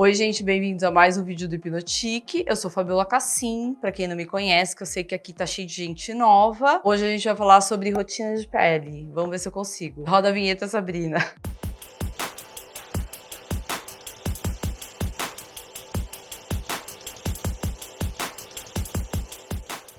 Oi, gente, bem-vindos a mais um vídeo do Hipnotique. Eu sou Fabiola Cassim, para quem não me conhece, que eu sei que aqui tá cheio de gente nova. Hoje a gente vai falar sobre rotina de pele. Vamos ver se eu consigo. Roda a vinheta, Sabrina.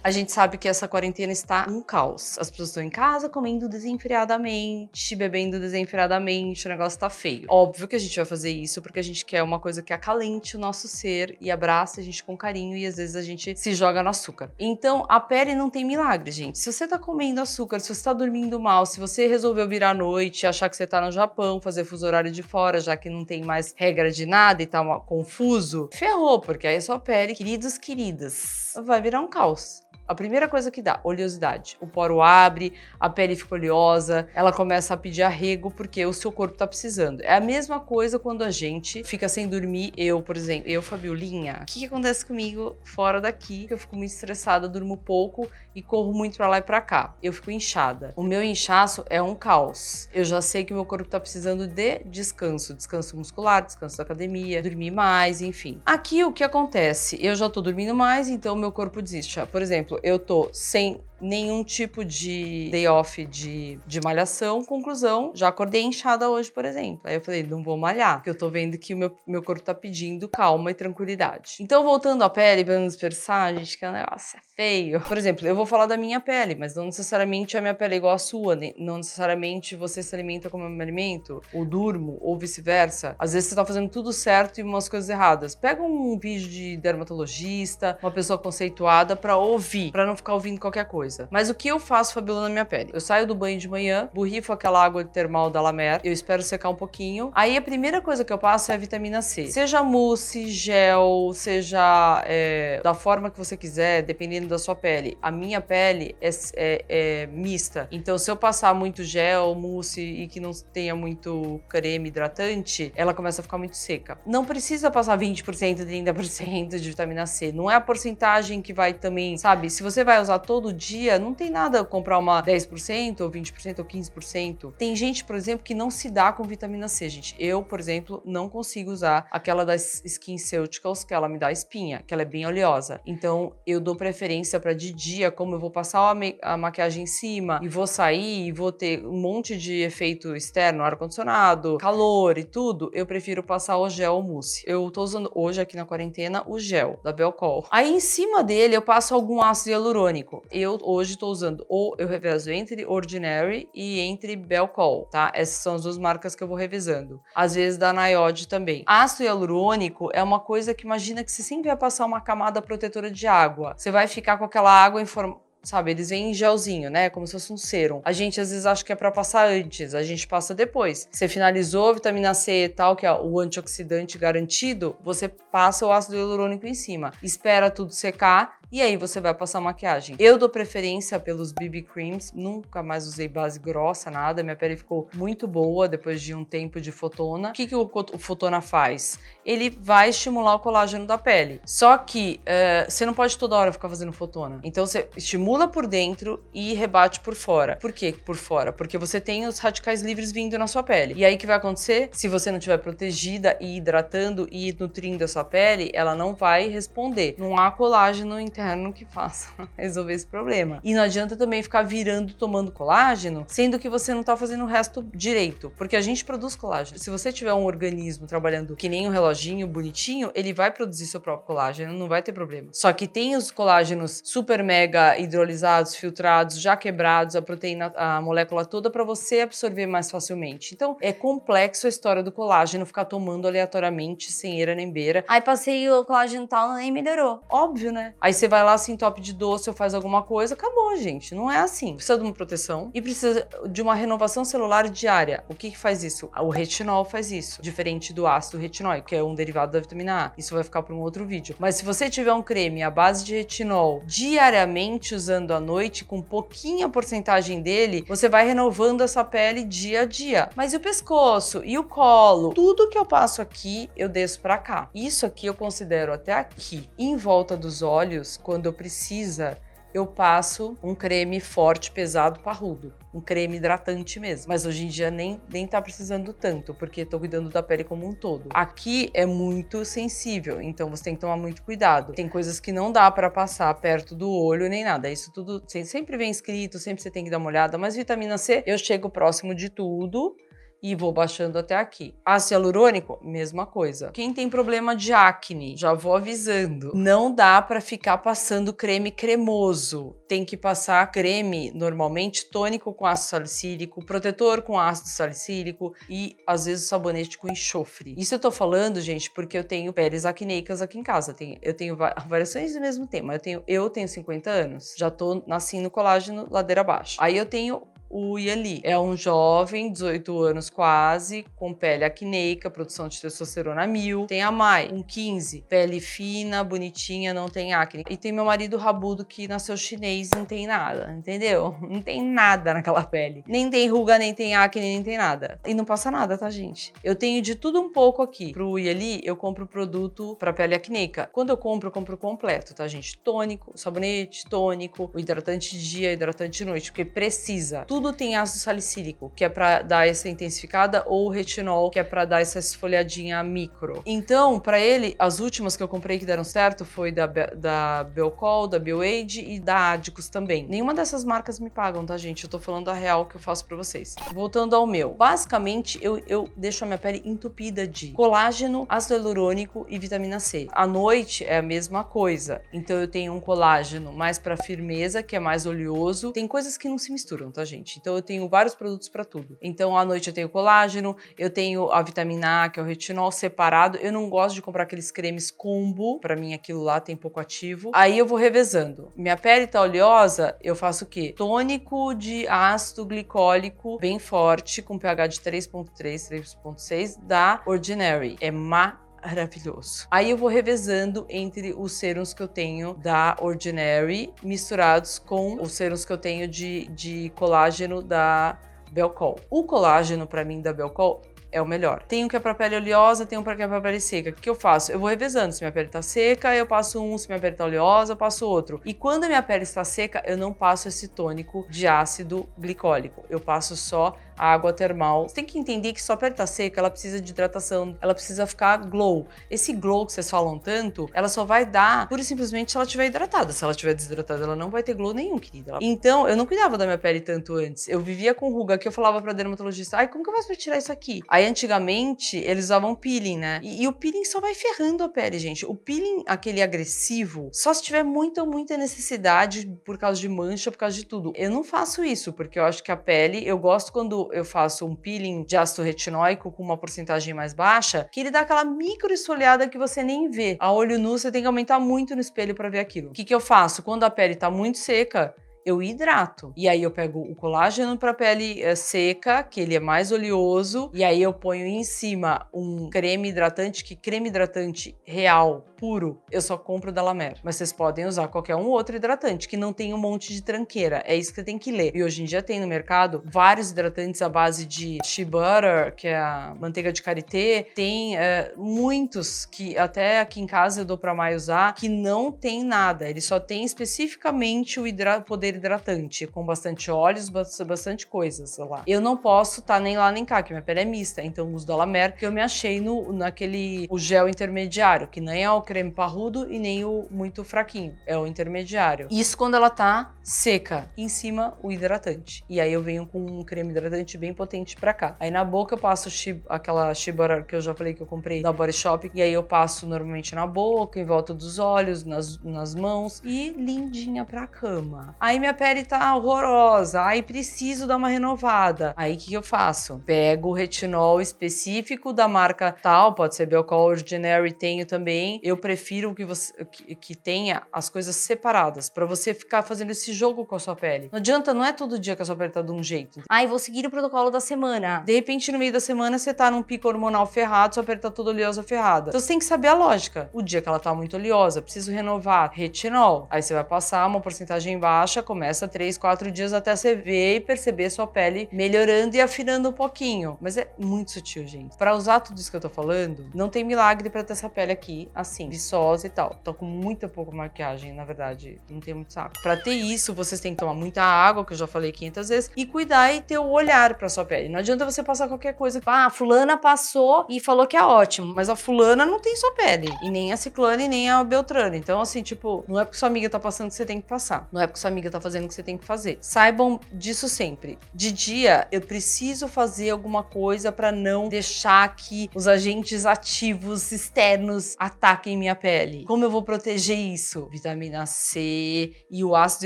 A gente sabe que essa quarentena está um caos. As pessoas estão em casa comendo desenfreadamente, bebendo desenfreadamente, o negócio tá feio. Óbvio que a gente vai fazer isso porque a gente quer uma coisa que acalente o nosso ser e abraça a gente com carinho e às vezes a gente se joga no açúcar. Então, a pele não tem milagre, gente. Se você tá comendo açúcar, se você tá dormindo mal, se você resolveu virar à noite, achar que você tá no Japão, fazer fuso horário de fora, já que não tem mais regra de nada e tá confuso, ferrou, porque aí a sua pele, queridos, queridas, vai virar um caos. A primeira coisa que dá, oleosidade. O poro abre, a pele fica oleosa, ela começa a pedir arrego porque o seu corpo tá precisando. É a mesma coisa quando a gente fica sem dormir. Eu, por exemplo, eu, Fabiolinha, o que, que acontece comigo fora daqui? Eu fico muito estressada, durmo pouco e corro muito para lá e para cá. Eu fico inchada. O meu inchaço é um caos. Eu já sei que o meu corpo tá precisando de descanso, descanso muscular, descanso da academia, dormir mais, enfim. Aqui o que acontece? Eu já tô dormindo mais, então o meu corpo desiste. Por exemplo, eu tô sem nenhum tipo de day off de, de malhação. Conclusão, já acordei inchada hoje, por exemplo. Aí eu falei, não vou malhar, porque eu tô vendo que o meu, meu corpo tá pedindo calma e tranquilidade. Então, voltando à pele, pra não dispersar, gente, que é um negócio é feio. Por exemplo, eu vou falar da minha pele, mas não necessariamente a minha pele é igual à sua, não necessariamente você se alimenta como eu me alimento, ou durmo, ou vice-versa. Às vezes você tá fazendo tudo certo e umas coisas erradas. Pega um vídeo de dermatologista, uma pessoa conceituada para ouvir, para não ficar ouvindo qualquer coisa coisa. Mas o que eu faço, Fabiola, na minha pele? Eu saio do banho de manhã, borrifo aquela água termal da La Mer, eu espero secar um pouquinho. Aí a primeira coisa que eu passo é a vitamina C. Seja mousse, gel, seja é, da forma que você quiser, dependendo da sua pele. A minha pele é, é, é mista. Então, se eu passar muito gel, mousse e que não tenha muito creme hidratante, ela começa a ficar muito seca. Não precisa passar 20%, 30% de vitamina C. Não é a porcentagem que vai também, sabe? Se você vai usar todo dia, dia, não tem nada comprar uma 10% ou 20% ou 15%. Tem gente, por exemplo, que não se dá com vitamina C, gente. Eu, por exemplo, não consigo usar aquela das SkinCeuticals, que ela me dá espinha, que ela é bem oleosa. Então, eu dou preferência para de dia, como eu vou passar a, a maquiagem em cima e vou sair e vou ter um monte de efeito externo, ar-condicionado, calor e tudo, eu prefiro passar o gel ou mousse. Eu tô usando hoje aqui na quarentena o gel da Belcol. Aí em cima dele eu passo algum ácido hialurônico. Eu hoje estou usando ou eu revezo entre Ordinary e entre Belcol, tá? Essas são as duas marcas que eu vou revezando. Às vezes da Nayod também. Ácido hialurônico é uma coisa que imagina que você sempre vai passar uma camada protetora de água. Você vai ficar com aquela água em forma sabe? Eles vêm em gelzinho, né? Como se fosse um serum. A gente às vezes acha que é para passar antes, a gente passa depois. Você finalizou vitamina C e tal, que é o antioxidante garantido, você passa o ácido hialurônico em cima. Espera tudo secar e aí você vai passar maquiagem. Eu dou preferência pelos BB Creams, nunca mais usei base grossa, nada. Minha pele ficou muito boa depois de um tempo de fotona. O que, que o, fotona faz? Ele vai estimular o colágeno da pele. Só que uh, você não pode toda hora ficar fazendo fotona. Então você estimula por dentro e rebate por fora. Por que por fora? Porque você tem os radicais livres vindo na sua pele. E aí o que vai acontecer? Se você não estiver protegida e hidratando e nutrindo a sua pele, ela não vai responder. Não há colágeno interno interno que faça resolver esse problema. E não adianta também ficar virando tomando colágeno, sendo que você não está fazendo o resto direito, porque a gente produz colágeno. Se você tiver um organismo trabalhando que nem um reloginho bonitinho, ele vai produzir seu próprio colágeno, não vai ter problema. Só que tem os colágenos super mega hidrolisados, filtrados, já quebrados, a proteína, a molécula toda para você absorver mais facilmente. Então, é complexo a história do colágeno ficar tomando aleatoriamente, sem eira nem beira. Aí passei o colágeno tal, nem melhorou. Óbvio, né? Aí você vai lá assim, top de doce ou faz alguma coisa, acabou, gente. Não é assim. Precisa de uma proteção e precisa de uma renovação celular diária. O que, que faz isso? O retinol faz isso, diferente do ácido retinóico, que é um derivado da vitamina A. Isso vai ficar para um outro vídeo. Mas se você tiver um creme à base de retinol diariamente usando à noite, com pouquinha porcentagem dele, você vai renovando essa pele dia a dia. Mas e o pescoço? E o colo? Tudo que eu passo aqui, eu desço para cá. Isso aqui eu considero até aqui, em volta dos olhos, quando precisa eu passo um creme forte, pesado, parrudo. Um creme hidratante mesmo. Mas hoje em dia nem, nem tá precisando tanto, porque tô cuidando da pele como um todo. Aqui é muito sensível, então você tem que tomar muito cuidado. Tem coisas que não dá para passar perto do olho nem nada. Isso tudo sempre vem escrito, sempre você tem que dar uma olhada. Mas vitamina C, eu chego próximo de tudo e vou baixando até aqui. Ácido hialurônico, mesma coisa. Quem tem problema de acne, já vou avisando, não dá para ficar passando creme cremoso. Tem que passar creme normalmente tônico com ácido salicílico, protetor com ácido salicílico e às vezes sabonete com enxofre. Isso eu tô falando, gente, porque eu tenho peles acneicas aqui em casa. Eu tenho variações do mesmo tema. Eu tenho, eu tenho 50 anos, já tô nascendo colágeno ladeira abaixo. Aí eu tenho o Yali. É um jovem, 18 anos quase, com pele acneica, produção de testosterona mil. Tem a Mai, um 15, pele fina, bonitinha, não tem acne. E tem meu marido rabudo que nasceu chinês, não tem nada, entendeu? Não tem nada naquela pele. Nem tem ruga, nem tem acne, nem tem nada. E não passa nada, tá, gente? Eu tenho de tudo um pouco aqui. Pro Yali, eu compro produto pra pele acneica. Quando eu compro, eu compro completo, tá, gente? Tônico, sabonete, tônico, o hidratante de dia, hidratante de noite, porque precisa. Tudo tudo tem ácido salicílico, que é para dar essa intensificada, ou retinol, que é para dar essa esfoliadinha micro. Então, para ele, as últimas que eu comprei que deram certo foi da, da Belcol, da BioAge e da Adicus também. Nenhuma dessas marcas me pagam, tá, gente? Eu tô falando a real que eu faço para vocês. Voltando ao meu. Basicamente, eu, eu deixo a minha pele entupida de colágeno, ácido hialurônico e vitamina C. À noite é a mesma coisa. Então, eu tenho um colágeno mais para firmeza, que é mais oleoso. Tem coisas que não se misturam, tá, gente? Então eu tenho vários produtos para tudo. Então à noite eu tenho colágeno, eu tenho a vitamina A, que é o retinol separado. Eu não gosto de comprar aqueles cremes combo, para mim aquilo lá tem pouco ativo. Aí eu vou revezando. Minha pele tá oleosa, eu faço o quê? Tônico de ácido glicólico bem forte, com pH de 3.3, 3.6 da Ordinary. É maravilhoso maravilhoso. Aí eu vou revezando entre os serums que eu tenho da Ordinary misturados com os serums que eu tenho de, de colágeno da Belcol. O colágeno para mim da Belcol é o melhor. Tenho que é para pele oleosa, tenho para que é para pele seca. O que eu faço? Eu vou revezando. Se minha pele tá seca, eu passo um. Se minha pele tá oleosa, eu passo outro. E quando a minha pele está seca, eu não passo esse tônico de ácido glicólico. Eu passo só a água termal. Você tem que entender que sua pele tá seca, ela precisa de hidratação, ela precisa ficar glow. Esse glow que vocês falam tanto, ela só vai dar pura e simplesmente se ela estiver hidratada. Se ela estiver desidratada, ela não vai ter glow nenhum, querida. Então, eu não cuidava da minha pele tanto antes. Eu vivia com ruga, que eu falava pra dermatologista, ai, como que eu faço pra tirar isso aqui? Aí, antigamente, eles usavam peeling, né? E, e o peeling só vai ferrando a pele, gente. O peeling, aquele agressivo, só se tiver muita, muita necessidade por causa de mancha, por causa de tudo. Eu não faço isso, porque eu acho que a pele, eu gosto quando eu faço um peeling de ácido retinóico com uma porcentagem mais baixa, que ele dá aquela micro esfoliada que você nem vê. A olho nu, você tem que aumentar muito no espelho para ver aquilo. O que, que eu faço? Quando a pele tá muito seca, eu hidrato. E aí eu pego o colágeno para pele é, seca, que ele é mais oleoso, e aí eu ponho em cima um creme hidratante, que creme hidratante real puro, eu só compro da La Mer. Mas vocês podem usar qualquer um outro hidratante que não tem um monte de tranqueira. É isso que você tem que ler. E hoje em dia tem no mercado vários hidratantes à base de shea butter, que é a manteiga de karité. Tem é, muitos que até aqui em casa eu dou para mais usar que não tem nada. Ele só tem especificamente o hidra poder hidratante, com bastante óleos, bastante coisas lá. Eu não posso estar tá nem lá nem cá, que minha pele é mista. Então uso da La Mer, que eu me achei no, naquele o gel intermediário, que nem é o creme parrudo e nem o muito fraquinho, é o intermediário. Isso quando ela tá seca, em cima o hidratante. E aí eu venho com um creme hidratante bem potente pra cá. Aí na boca eu passo aquela shibara que eu já falei que eu comprei da Body Shop, e aí eu passo normalmente na boca, em volta dos olhos, nas, nas mãos e lindinha pra cama. Aí minha pele tá horrorosa, aí preciso dar uma renovada. Aí o que, que eu faço? Pego o retinol específico da marca tal, pode ser Biocol Ordinary, tenho também. Eu prefiro que você que, que tenha as coisas separadas para você ficar fazendo esse jogo com a sua pele. Não adianta, não é todo dia que a sua pele tá de um jeito. Ai, vou seguir o protocolo da semana. De repente, no meio da semana, você tá num pico hormonal ferrado, sua pele tá toda oleosa ferrada. Então você tem que saber a lógica. O dia que ela tá muito oleosa, preciso renovar retinol. Aí você vai passar uma porcentagem baixa, começa três, quatro dias até você ver e perceber sua pele melhorando e afinando um pouquinho. Mas é muito sutil, gente. Para usar tudo isso que eu tô falando, não tem milagre para ter essa pele aqui, assim, viçosa e tal. Tô com muita pouca maquiagem, na verdade. Não tem muito saco. Pra ter isso, vocês têm que tomar muita água, que eu já falei 500 vezes, e cuidar e ter o olhar pra sua pele. Não adianta você passar qualquer coisa. Ah, a fulana passou e falou que é ótimo, mas a fulana não tem sua pele. E nem a ciclane, nem a beltrana. Então, assim, tipo, não é porque sua amiga tá passando que você tem que passar. Não é porque sua amiga tá fazendo que você tem que fazer. Saibam disso sempre. De dia, eu preciso fazer alguma coisa para não deixar que os agentes ativos externos ataquem minha pele. Como eu vou proteger isso? Vitamina C e o ácido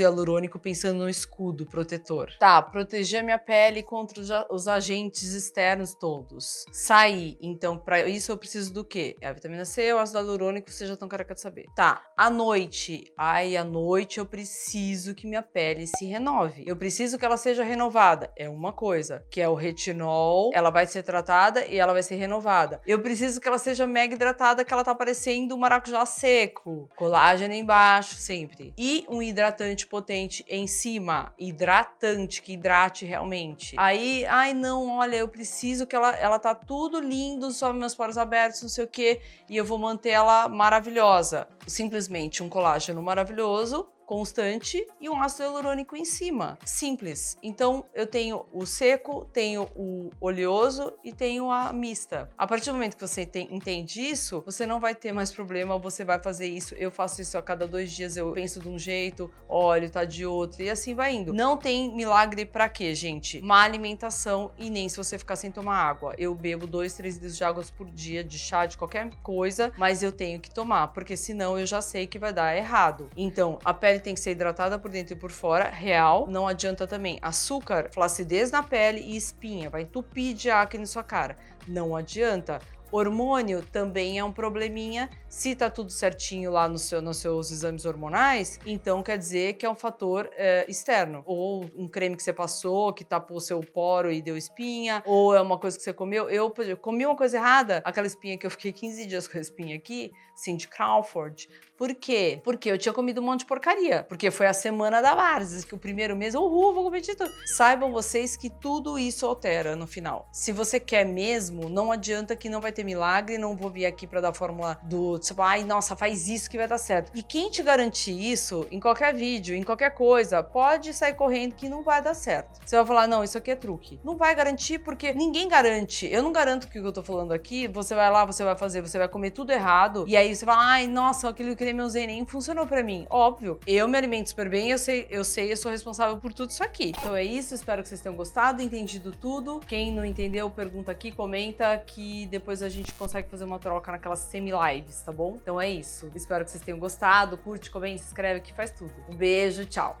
hialurônico pensando no escudo protetor. Tá, proteger minha pele contra os agentes externos todos. Sair. Então, para isso eu preciso do quê? É a vitamina C, o ácido hialurônico, vocês já estão careca de saber. Tá, à noite. Ai, à noite eu preciso que minha pele se renove. Eu preciso que ela seja renovada. É uma coisa, que é o retinol, ela vai ser tratada e ela vai ser renovada. Eu preciso que ela seja mega hidratada, que ela tá parecendo um maracujá seco. Colágeno embaixo, sempre. E um hidratante potente em cima. Hidratante, que hidrate realmente. Aí, ai não, olha, eu preciso que ela, ela tá tudo lindo, só meus poros abertos, não sei o que, e eu vou manter ela maravilhosa. Simplesmente um colágeno maravilhoso, constante e um ácido hialurônico em cima. Simples. Então eu tenho o seco, tenho o oleoso e tenho a mista. A partir do momento que você tem, entende isso, você não vai ter mais problema, você vai fazer isso. Eu faço isso a cada dois dias, eu penso de um jeito, olho, tá de outro, e assim vai indo. Não tem milagre para quê, gente? Má alimentação e nem se você ficar sem tomar água. Eu bebo dois, três litros de água por dia, de chá, de qualquer coisa, mas eu tenho que tomar, porque senão eu já sei que vai dar errado. Então, a pele pele tem que ser hidratada por dentro e por fora, real. Não adianta também açúcar, flacidez na pele e espinha, vai entupir de acne na sua cara. Não adianta. Hormônio também é um probleminha. Se tá tudo certinho lá no seu, nos seus exames hormonais, então quer dizer que é um fator é, externo. Ou um creme que você passou, que tapou seu poro e deu espinha, ou é uma coisa que você comeu. Eu, eu comi uma coisa errada, aquela espinha que eu fiquei 15 dias com a espinha aqui, Cindy Crawford. Por quê? Porque eu tinha comido um monte de porcaria. Porque foi a semana da Varses, que o primeiro mês, uhul, vou comer de tudo. Saibam vocês que tudo isso altera no final. Se você quer mesmo, não adianta que não vai ter milagre, não vou vir aqui para dar a fórmula do tipo, ai, nossa, faz isso que vai dar certo. E quem te garante isso, em qualquer vídeo, em qualquer coisa, pode sair correndo que não vai dar certo. Você vai falar, não, isso aqui é truque. Não vai garantir porque ninguém garante. Eu não garanto que o que eu tô falando aqui, você vai lá, você vai fazer, você vai comer tudo errado, e aí você fala, ai, nossa, aquele creme eu usei nem funcionou para mim. Óbvio, eu me alimento super bem, eu sei, eu sei, eu sou responsável por tudo isso aqui. Então é isso, espero que vocês tenham gostado, entendido tudo. Quem não entendeu, pergunta aqui, comenta que depois a gente consegue fazer uma troca naquelas semi-lives, tá bom? Então é isso. Espero que vocês tenham gostado. Curte, comenta, se inscreve que faz tudo. Um beijo, tchau.